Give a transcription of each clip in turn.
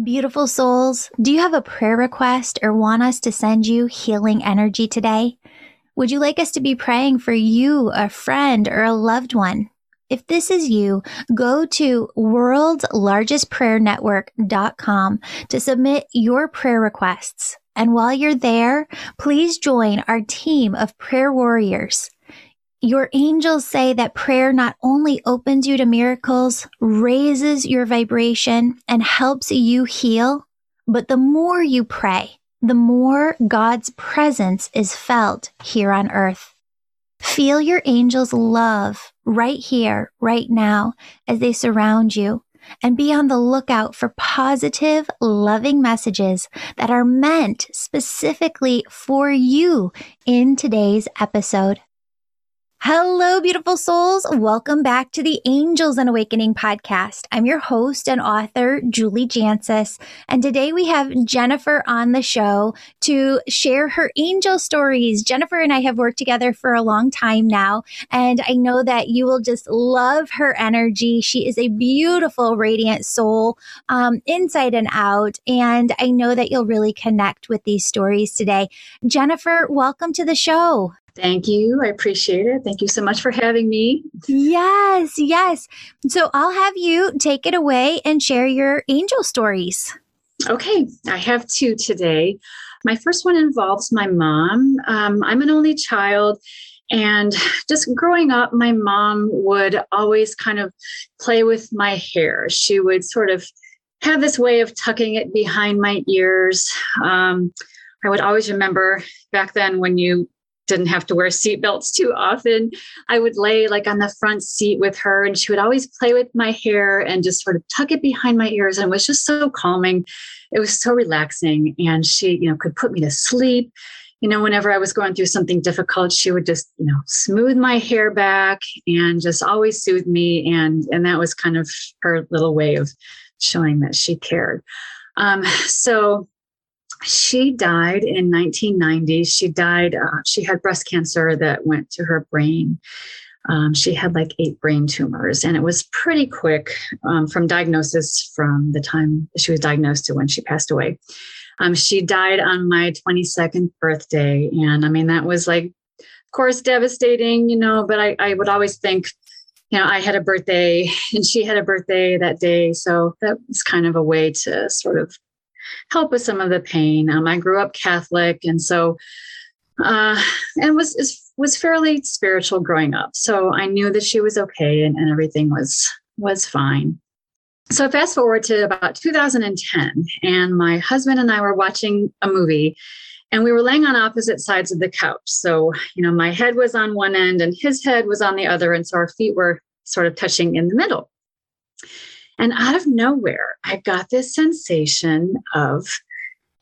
Beautiful souls, do you have a prayer request or want us to send you healing energy today? Would you like us to be praying for you, a friend, or a loved one? If this is you, go to worldlargestprayernetwork.com to submit your prayer requests. And while you're there, please join our team of prayer warriors. Your angels say that prayer not only opens you to miracles, raises your vibration, and helps you heal, but the more you pray, the more God's presence is felt here on earth. Feel your angels' love right here, right now, as they surround you, and be on the lookout for positive, loving messages that are meant specifically for you in today's episode. Hello, beautiful souls. Welcome back to the Angels and Awakening podcast. I'm your host and author, Julie Jancius. And today we have Jennifer on the show to share her angel stories. Jennifer and I have worked together for a long time now, and I know that you will just love her energy. She is a beautiful, radiant soul, um, inside and out. And I know that you'll really connect with these stories today. Jennifer, welcome to the show. Thank you. I appreciate it. Thank you so much for having me. Yes, yes. So I'll have you take it away and share your angel stories. Okay, I have two today. My first one involves my mom. Um, I'm an only child. And just growing up, my mom would always kind of play with my hair. She would sort of have this way of tucking it behind my ears. Um, I would always remember back then when you didn't have to wear seatbelts too often. I would lay like on the front seat with her, and she would always play with my hair and just sort of tuck it behind my ears. And it was just so calming. It was so relaxing. And she, you know, could put me to sleep. You know, whenever I was going through something difficult, she would just, you know, smooth my hair back and just always soothe me. And and that was kind of her little way of showing that she cared. Um, so she died in 1990. She died, uh, she had breast cancer that went to her brain. Um, she had like eight brain tumors, and it was pretty quick um, from diagnosis from the time she was diagnosed to when she passed away. Um, she died on my 22nd birthday. And I mean, that was like, of course, devastating, you know, but I, I would always think, you know, I had a birthday and she had a birthday that day. So that was kind of a way to sort of help with some of the pain. Um, I grew up Catholic, and so uh, and was was fairly spiritual growing up. So I knew that she was okay, and, and everything was was fine. So fast forward to about 2010, and my husband and I were watching a movie, and we were laying on opposite sides of the couch. So you know, my head was on one end, and his head was on the other, and so our feet were sort of touching in the middle. And out of nowhere, I got this sensation of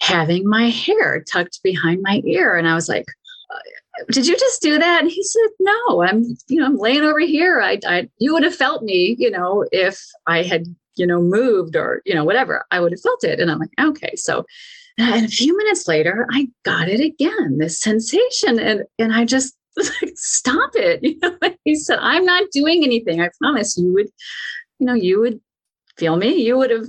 having my hair tucked behind my ear. And I was like, uh, did you just do that? And he said, no, I'm, you know, I'm laying over here. I, I, you would have felt me, you know, if I had, you know, moved or, you know, whatever, I would have felt it. And I'm like, okay. So, and a few minutes later, I got it again, this sensation. And, and I just like, stop it. You know, he said, I'm not doing anything. I promise you would, you know, you would feel me? You would have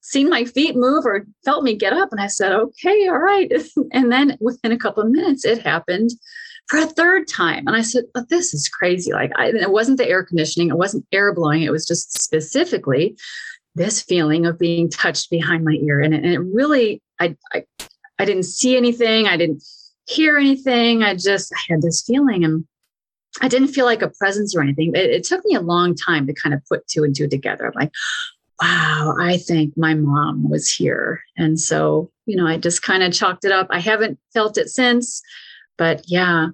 seen my feet move or felt me get up. And I said, okay, all right. And then within a couple of minutes, it happened for a third time. And I said, this is crazy. Like I, it wasn't the air conditioning. It wasn't air blowing. It was just specifically this feeling of being touched behind my ear. And it, and it really, I, I, I didn't see anything. I didn't hear anything. I just I had this feeling and I didn't feel like a presence or anything. It, it, took me a long time to kind of put two and two together. I'm like, wow, I think my mom was here. And so, you know, I just kind of chalked it up. I haven't felt it since, but yeah,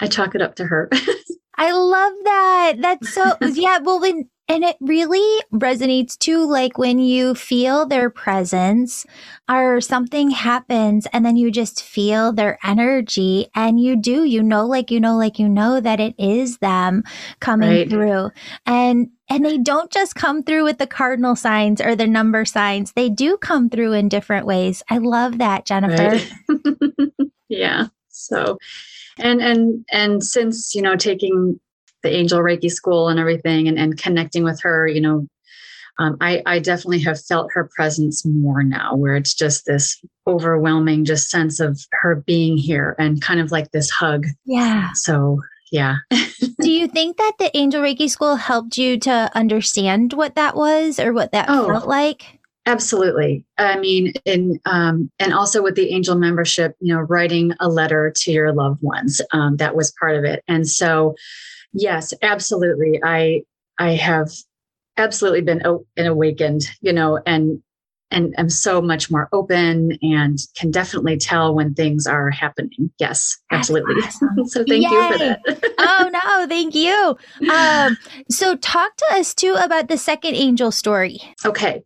I chalk it up to her. I love that. That's so, yeah. Well, when, and it really resonates too, like when you feel their presence or something happens and then you just feel their energy and you do, you know, like, you know, like, you know that it is them coming right. through. And, and they don't just come through with the cardinal signs or the number signs. They do come through in different ways. I love that, Jennifer. Right. yeah. So, and, and, and since, you know, taking the angel reiki school and everything and, and connecting with her you know um, I, I definitely have felt her presence more now, where it's just this overwhelming just sense of her being here and kind of like this hug. Yeah. So yeah. Do you think that the Angel Reiki School helped you to understand what that was or what that oh, felt like? Absolutely. I mean, in um, and also with the angel membership, you know, writing a letter to your loved ones, um, that was part of it. And so, yes, absolutely. I I have absolutely been o- awakened, you know, and and I'm so much more open and can definitely tell when things are happening. Yes, absolutely. Awesome. so thank Yay. you for that. oh no, thank you. Um, so talk to us too about the second angel story. Okay.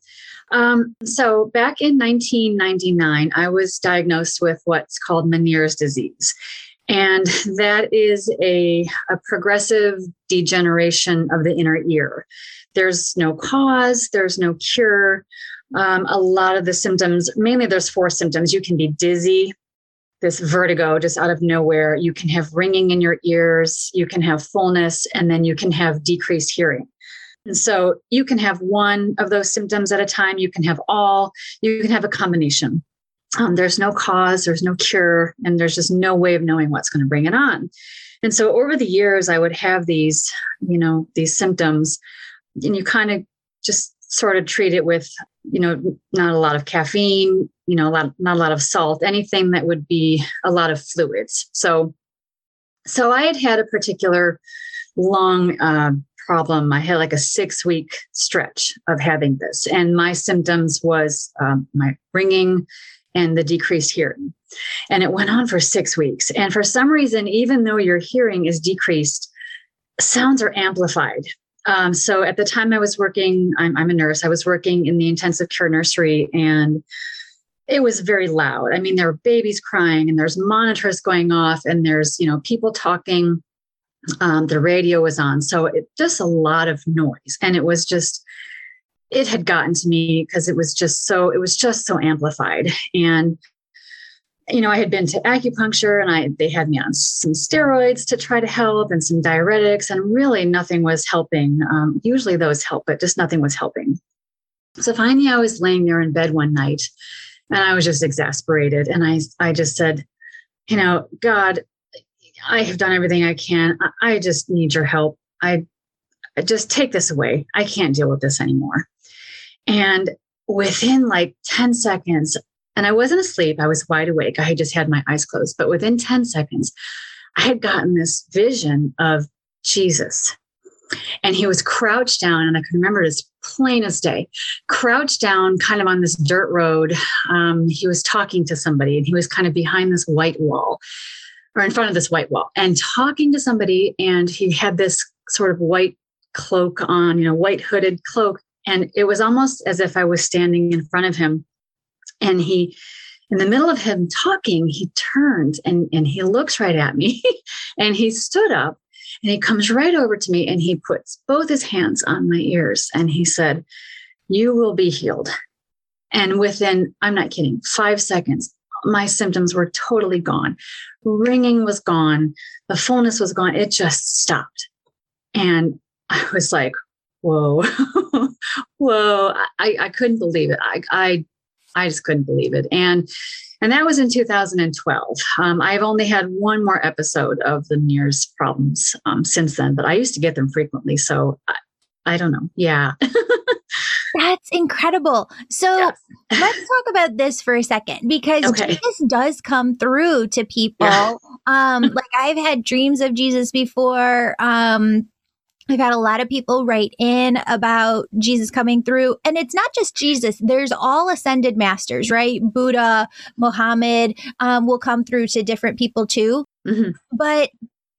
Um, so back in 1999, I was diagnosed with what's called Meniere's disease. And that is a, a progressive degeneration of the inner ear. There's no cause, there's no cure. Um, a lot of the symptoms, mainly there's four symptoms. You can be dizzy, this vertigo just out of nowhere. You can have ringing in your ears, you can have fullness, and then you can have decreased hearing. And so you can have one of those symptoms at a time, you can have all, you can have a combination. Um, there's no cause, there's no cure, and there's just no way of knowing what's going to bring it on. And so over the years, I would have these, you know, these symptoms, and you kind of just sort of treat it with, you know, not a lot of caffeine, you know, a lot, not a lot of salt, anything that would be a lot of fluids. So, so I had had a particular long uh, problem. I had like a six week stretch of having this, and my symptoms was um, my ringing and the decreased hearing. And it went on for six weeks. And for some reason, even though your hearing is decreased, sounds are amplified. Um, so at the time I was working, I'm, I'm a nurse, I was working in the intensive care nursery and it was very loud. I mean, there were babies crying and there's monitors going off and there's, you know, people talking um, the radio was on. So it just a lot of noise. And it was just, it had gotten to me because it was just so, it was just so amplified. And, you know, I had been to acupuncture and I they had me on some steroids to try to help and some diuretics, and really nothing was helping. Um, usually those help, but just nothing was helping. So finally, I was laying there in bed one night, and I was just exasperated. And I I just said, you know, God, I have done everything I can. I just need your help. I just take this away. I can't deal with this anymore. And within like 10 seconds, and I wasn't asleep, I was wide awake. I had just had my eyes closed, but within 10 seconds, I had gotten this vision of Jesus. And he was crouched down, and I can remember it as plain as day, crouched down kind of on this dirt road. Um, he was talking to somebody, and he was kind of behind this white wall or in front of this white wall and talking to somebody. And he had this sort of white cloak on, you know, white hooded cloak. And it was almost as if I was standing in front of him. And he, in the middle of him talking, he turned and, and he looks right at me and he stood up and he comes right over to me and he puts both his hands on my ears and he said, You will be healed. And within, I'm not kidding, five seconds, my symptoms were totally gone. Ringing was gone. The fullness was gone. It just stopped. And I was like, whoa, whoa. I, I couldn't believe it. I, I, I just couldn't believe it. And, and that was in 2012. Um, I've only had one more episode of the Meniere's problems um, since then, but I used to get them frequently. So I, I don't know. Yeah. That's incredible. So yes. let's talk about this for a second because okay. Jesus does come through to people. Yeah. Um, like I've had dreams of Jesus before. Um, I've had a lot of people write in about Jesus coming through. And it's not just Jesus, there's all ascended masters, right? Buddha, Muhammad um, will come through to different people too. Mm-hmm. But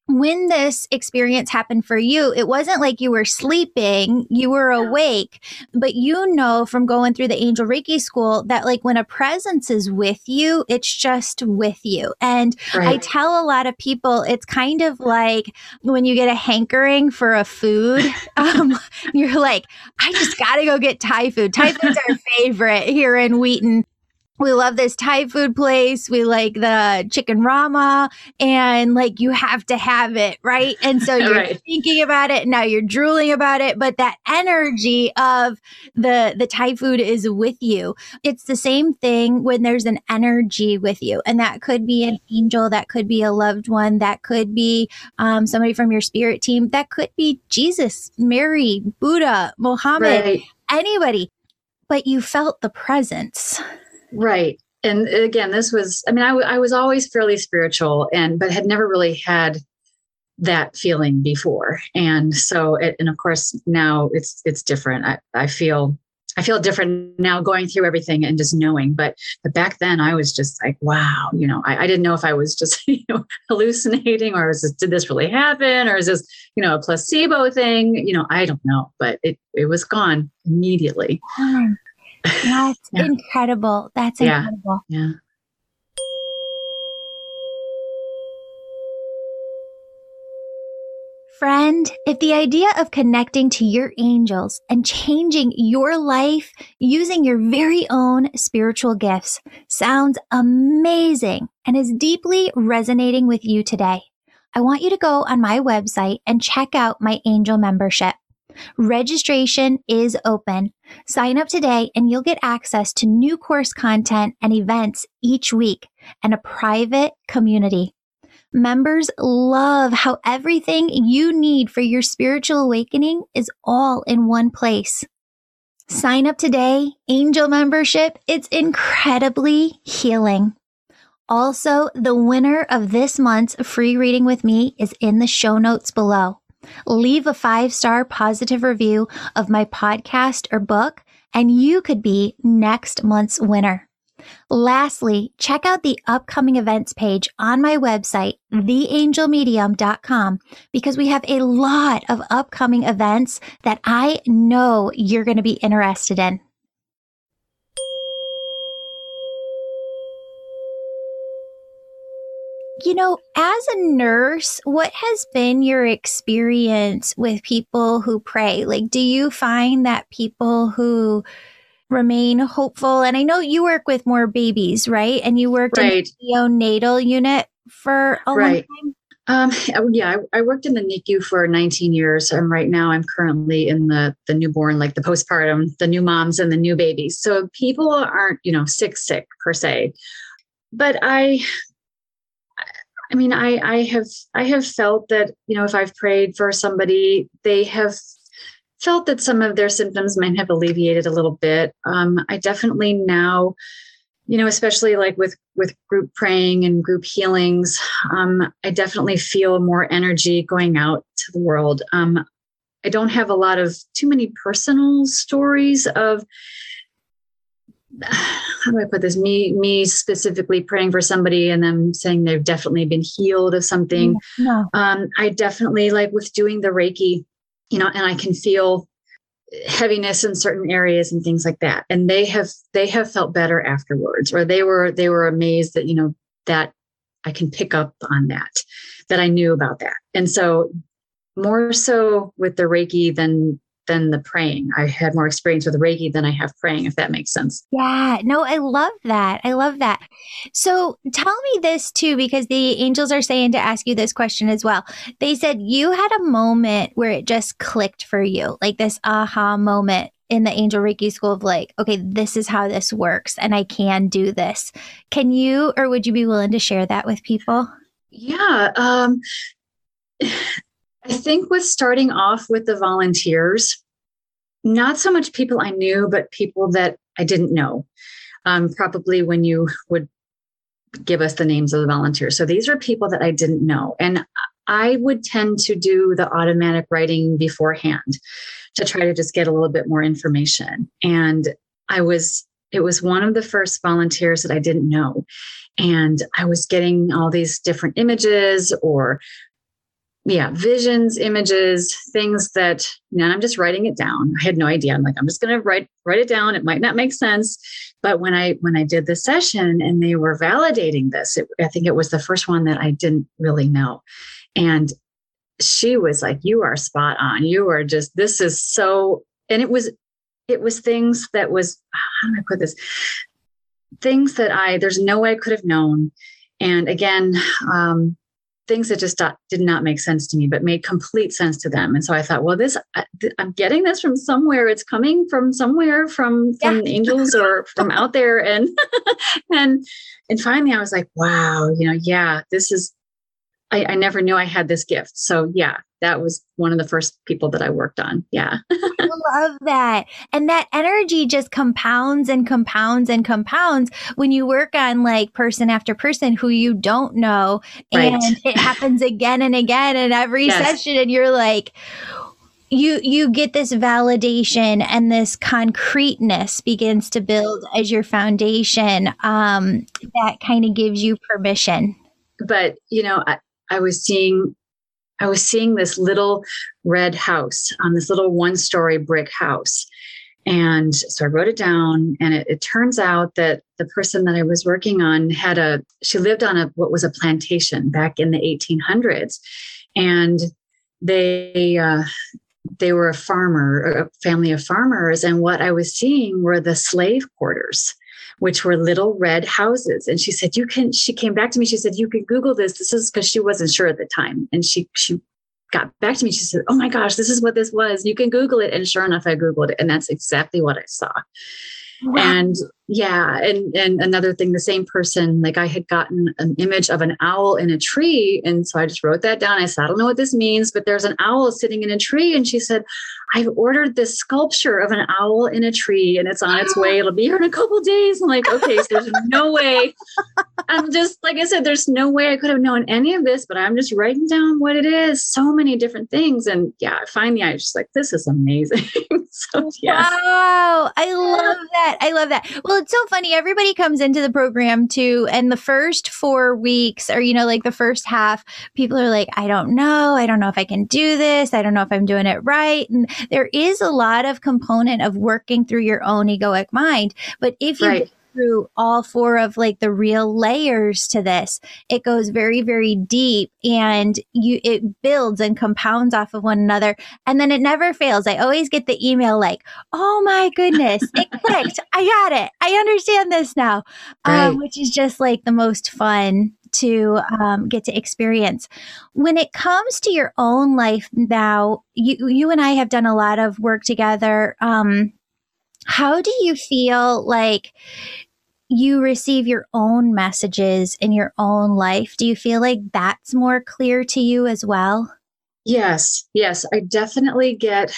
when this experience happened for you, it wasn't like you were sleeping, you were awake, but you know from going through the Angel Reiki school that like when a presence is with you, it's just with you. And right. I tell a lot of people it's kind of like when you get a hankering for a food, um, you're like, I just got to go get Thai food. Thai food's our favorite here in Wheaton we love this Thai food place. We like the chicken rama and like you have to have it, right? And so you're right. thinking about it. Now you're drooling about it, but that energy of the, the Thai food is with you. It's the same thing when there's an energy with you. And that could be an angel. That could be a loved one. That could be um, somebody from your spirit team. That could be Jesus, Mary, Buddha, Muhammad, right. anybody. But you felt the presence. Right. And again, this was, I mean, I, w- I was always fairly spiritual and, but had never really had that feeling before. And so, it, and of course now it's, it's different. I, I feel, I feel different now going through everything and just knowing, but, but back then I was just like, wow, you know, I, I didn't know if I was just, you know, hallucinating or is this, did this really happen? Or is this, you know, a placebo thing? You know, I don't know, but it, it was gone immediately. Hmm. That's yeah. incredible. That's yeah. incredible. Yeah. Friend, if the idea of connecting to your angels and changing your life using your very own spiritual gifts sounds amazing and is deeply resonating with you today, I want you to go on my website and check out my angel membership. Registration is open. Sign up today and you'll get access to new course content and events each week and a private community. Members love how everything you need for your spiritual awakening is all in one place. Sign up today, Angel membership. It's incredibly healing. Also, the winner of this month's free reading with me is in the show notes below. Leave a five star positive review of my podcast or book, and you could be next month's winner. Lastly, check out the upcoming events page on my website, theangelmedium.com, because we have a lot of upcoming events that I know you're going to be interested in. You know, as a nurse, what has been your experience with people who pray? Like, do you find that people who remain hopeful? And I know you work with more babies, right? And you worked right. in the neonatal unit for a right. long time. Um, yeah, I, I, worked in the NICU for 19 years. And right now I'm currently in the, the newborn, like the postpartum, the new moms and the new babies. So people aren't, you know, sick, sick per se. But I I mean, I, I have I have felt that you know if I've prayed for somebody, they have felt that some of their symptoms might have alleviated a little bit. Um, I definitely now, you know, especially like with with group praying and group healings, um, I definitely feel more energy going out to the world. Um, I don't have a lot of too many personal stories of how do I put this? Me, me specifically praying for somebody and them saying they've definitely been healed of something. No. Um, I definitely like with doing the Reiki, you know, and I can feel heaviness in certain areas and things like that. And they have they have felt better afterwards, or they were they were amazed that you know that I can pick up on that, that I knew about that. And so more so with the Reiki than than the praying. I had more experience with Reiki than I have praying, if that makes sense. Yeah, no, I love that. I love that. So tell me this too, because the angels are saying to ask you this question as well. They said you had a moment where it just clicked for you, like this aha moment in the angel Reiki school of like, okay, this is how this works and I can do this. Can you, or would you be willing to share that with people? Yeah. Um, I think with starting off with the volunteers, not so much people I knew, but people that I didn't know. Um, probably when you would give us the names of the volunteers. So these are people that I didn't know. And I would tend to do the automatic writing beforehand to try to just get a little bit more information. And I was, it was one of the first volunteers that I didn't know. And I was getting all these different images or yeah visions images things that you i'm just writing it down. I had no idea. I'm like i'm just to write write it down. It might not make sense. But when i when i did the session and they were validating this it, i think it was the first one that i didn't really know. And she was like you are spot on. You are just this is so and it was it was things that was how do i put this? Things that I, there's no way I could have known. And again, um, things that just did not make sense to me, but made complete sense to them. And so I thought, well, this, I'm getting this from somewhere. It's coming from somewhere from, from yeah. angels or from out there. And, and, and finally I was like, wow, you know, yeah, this is, I, I never knew I had this gift. So yeah, that was one of the first people that I worked on. Yeah. I love that. And that energy just compounds and compounds and compounds when you work on like person after person who you don't know. Right. And it happens again and again in every yes. session. And you're like, you you get this validation and this concreteness begins to build as your foundation um, that kind of gives you permission but you know I, I was seeing I was seeing this little red house on this little one story brick house. And so I wrote it down, and it, it, turns out that the person that I was working on had a, she lived on a, what was a plantation back in the 1800s. And they, uh, they were a farmer, a family of farmers. And what I was seeing were the slave quarters which were little red houses. And she said, You can, she came back to me. She said, You can Google this. This is because she wasn't sure at the time. And she, she, got back to me she said oh my gosh this is what this was you can google it and sure enough i googled it and that's exactly what i saw wow. and yeah and and another thing the same person like i had gotten an image of an owl in a tree and so i just wrote that down i said i don't know what this means but there's an owl sitting in a tree and she said I've ordered this sculpture of an owl in a tree and it's on its way. It'll be here in a couple days. I'm like, okay, so there's no way. I'm just, like I said, there's no way I could have known any of this, but I'm just writing down what it is. So many different things. And yeah, finally I was just like, this is amazing. so yeah. Wow. I love that. I love that. Well, it's so funny. Everybody comes into the program too. And the first four weeks or, you know, like the first half, people are like, I don't know. I don't know if I can do this. I don't know if I'm doing it right. And there is a lot of component of working through your own egoic mind. But if you right through all four of like the real layers to this it goes very very deep and you it builds and compounds off of one another and then it never fails i always get the email like oh my goodness it clicked i got it i understand this now um, right. um, which is just like the most fun to um, get to experience. When it comes to your own life now, you you and I have done a lot of work together. Um, how do you feel like you receive your own messages in your own life? Do you feel like that's more clear to you as well? Yes, yes, I definitely get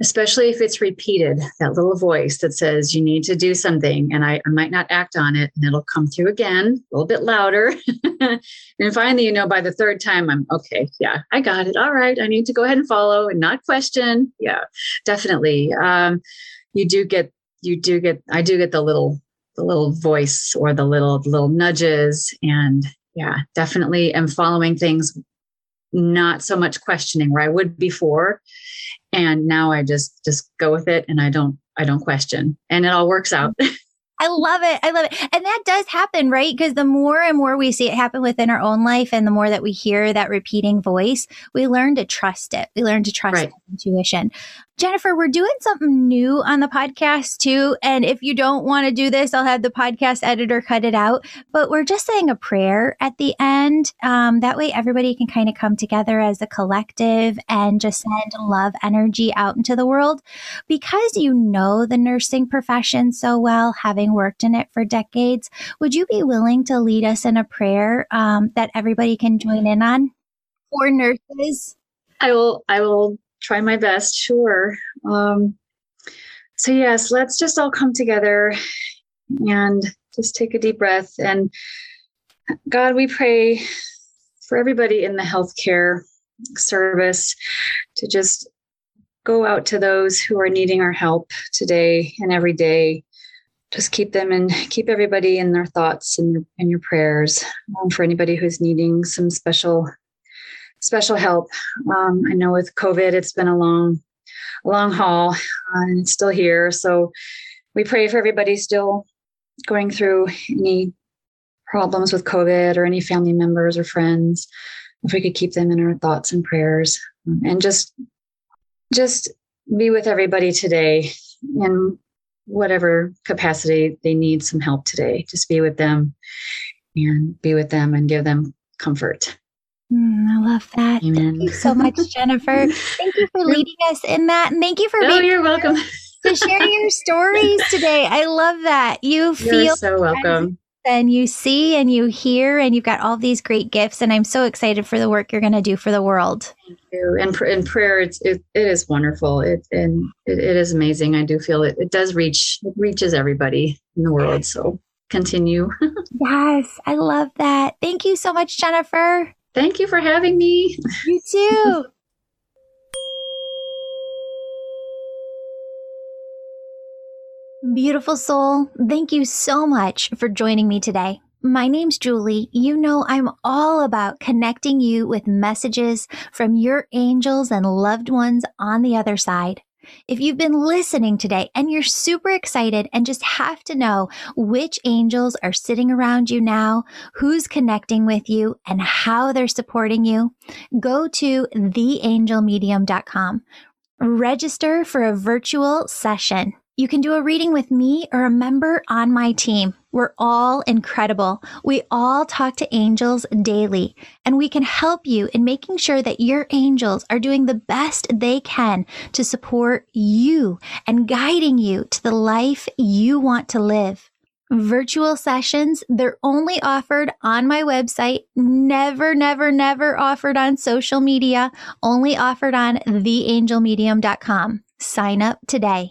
especially if it's repeated, that little voice that says you need to do something, and I, I might not act on it, and it'll come through again, a little bit louder. and finally, you know, by the third time, I'm okay. Yeah, I got it. All right. I need to go ahead and follow and not question. Yeah, definitely. Um, you do get, you do get, I do get the little, the little voice or the little, little nudges. And yeah, definitely am following things not so much questioning where I would before. And now i just just go with it and i don't i don't question. And it all works out I love it. I love it. And that does happen, right? Because the more and more we see it happen within our own life and the more that we hear that repeating voice, we learn to trust it. We learn to trust right. intuition. Jennifer, we're doing something new on the podcast too. And if you don't want to do this, I'll have the podcast editor cut it out. But we're just saying a prayer at the end. Um, that way, everybody can kind of come together as a collective and just send love energy out into the world. Because you know the nursing profession so well, having worked in it for decades, would you be willing to lead us in a prayer um, that everybody can join in on for nurses? I will. I will try my best, sure. Um, so, yes, let's just all come together and just take a deep breath. And God, we pray for everybody in the healthcare service to just go out to those who are needing our help today and every day. Just keep them and keep everybody in their thoughts and your, and your prayers um, for anybody who's needing some special special help. Um, I know with COVID, it's been a long, long haul, uh, and it's still here. So we pray for everybody still going through any problems with COVID or any family members or friends. If we could keep them in our thoughts and prayers, um, and just, just be with everybody today, and whatever capacity they need some help today. Just be with them and be with them and give them comfort. Mm, I love that. Amen. Thank you so much, Jennifer. thank you for leading us in that. And thank you for oh, being you're welcome. to share your stories today. I love that. You feel you're so welcome. And you see and you hear, and you've got all these great gifts. And I'm so excited for the work you're going to do for the world. Thank you. And in prayer, it's it, it is wonderful. It and it, it is amazing. I do feel it. It does reach. It reaches everybody in the world. So continue. yes, I love that. Thank you so much, Jennifer. Thank you for having me. You too. Beautiful soul, thank you so much for joining me today. My name's Julie. You know, I'm all about connecting you with messages from your angels and loved ones on the other side. If you've been listening today and you're super excited and just have to know which angels are sitting around you now, who's connecting with you, and how they're supporting you, go to theangelmedium.com. Register for a virtual session. You can do a reading with me or a member on my team. We're all incredible. We all talk to angels daily, and we can help you in making sure that your angels are doing the best they can to support you and guiding you to the life you want to live. Virtual sessions, they're only offered on my website, never, never, never offered on social media, only offered on theangelmedium.com. Sign up today.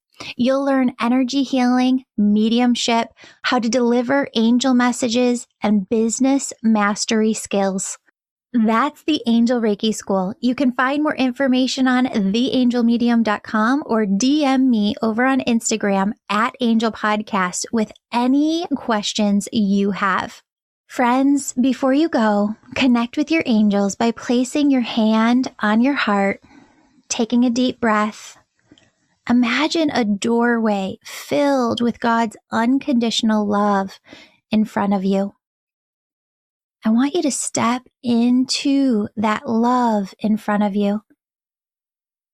You'll learn energy healing, mediumship, how to deliver angel messages, and business mastery skills. That's the Angel Reiki School. You can find more information on theangelmedium.com or DM me over on Instagram at Angel Podcast with any questions you have. Friends, before you go, connect with your angels by placing your hand on your heart, taking a deep breath, Imagine a doorway filled with God's unconditional love in front of you. I want you to step into that love in front of you.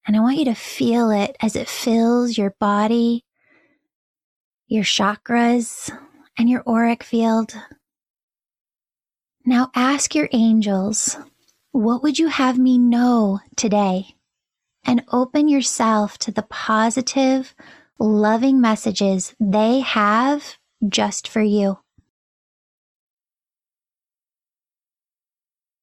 And I want you to feel it as it fills your body, your chakras, and your auric field. Now ask your angels, what would you have me know today? And open yourself to the positive, loving messages they have just for you.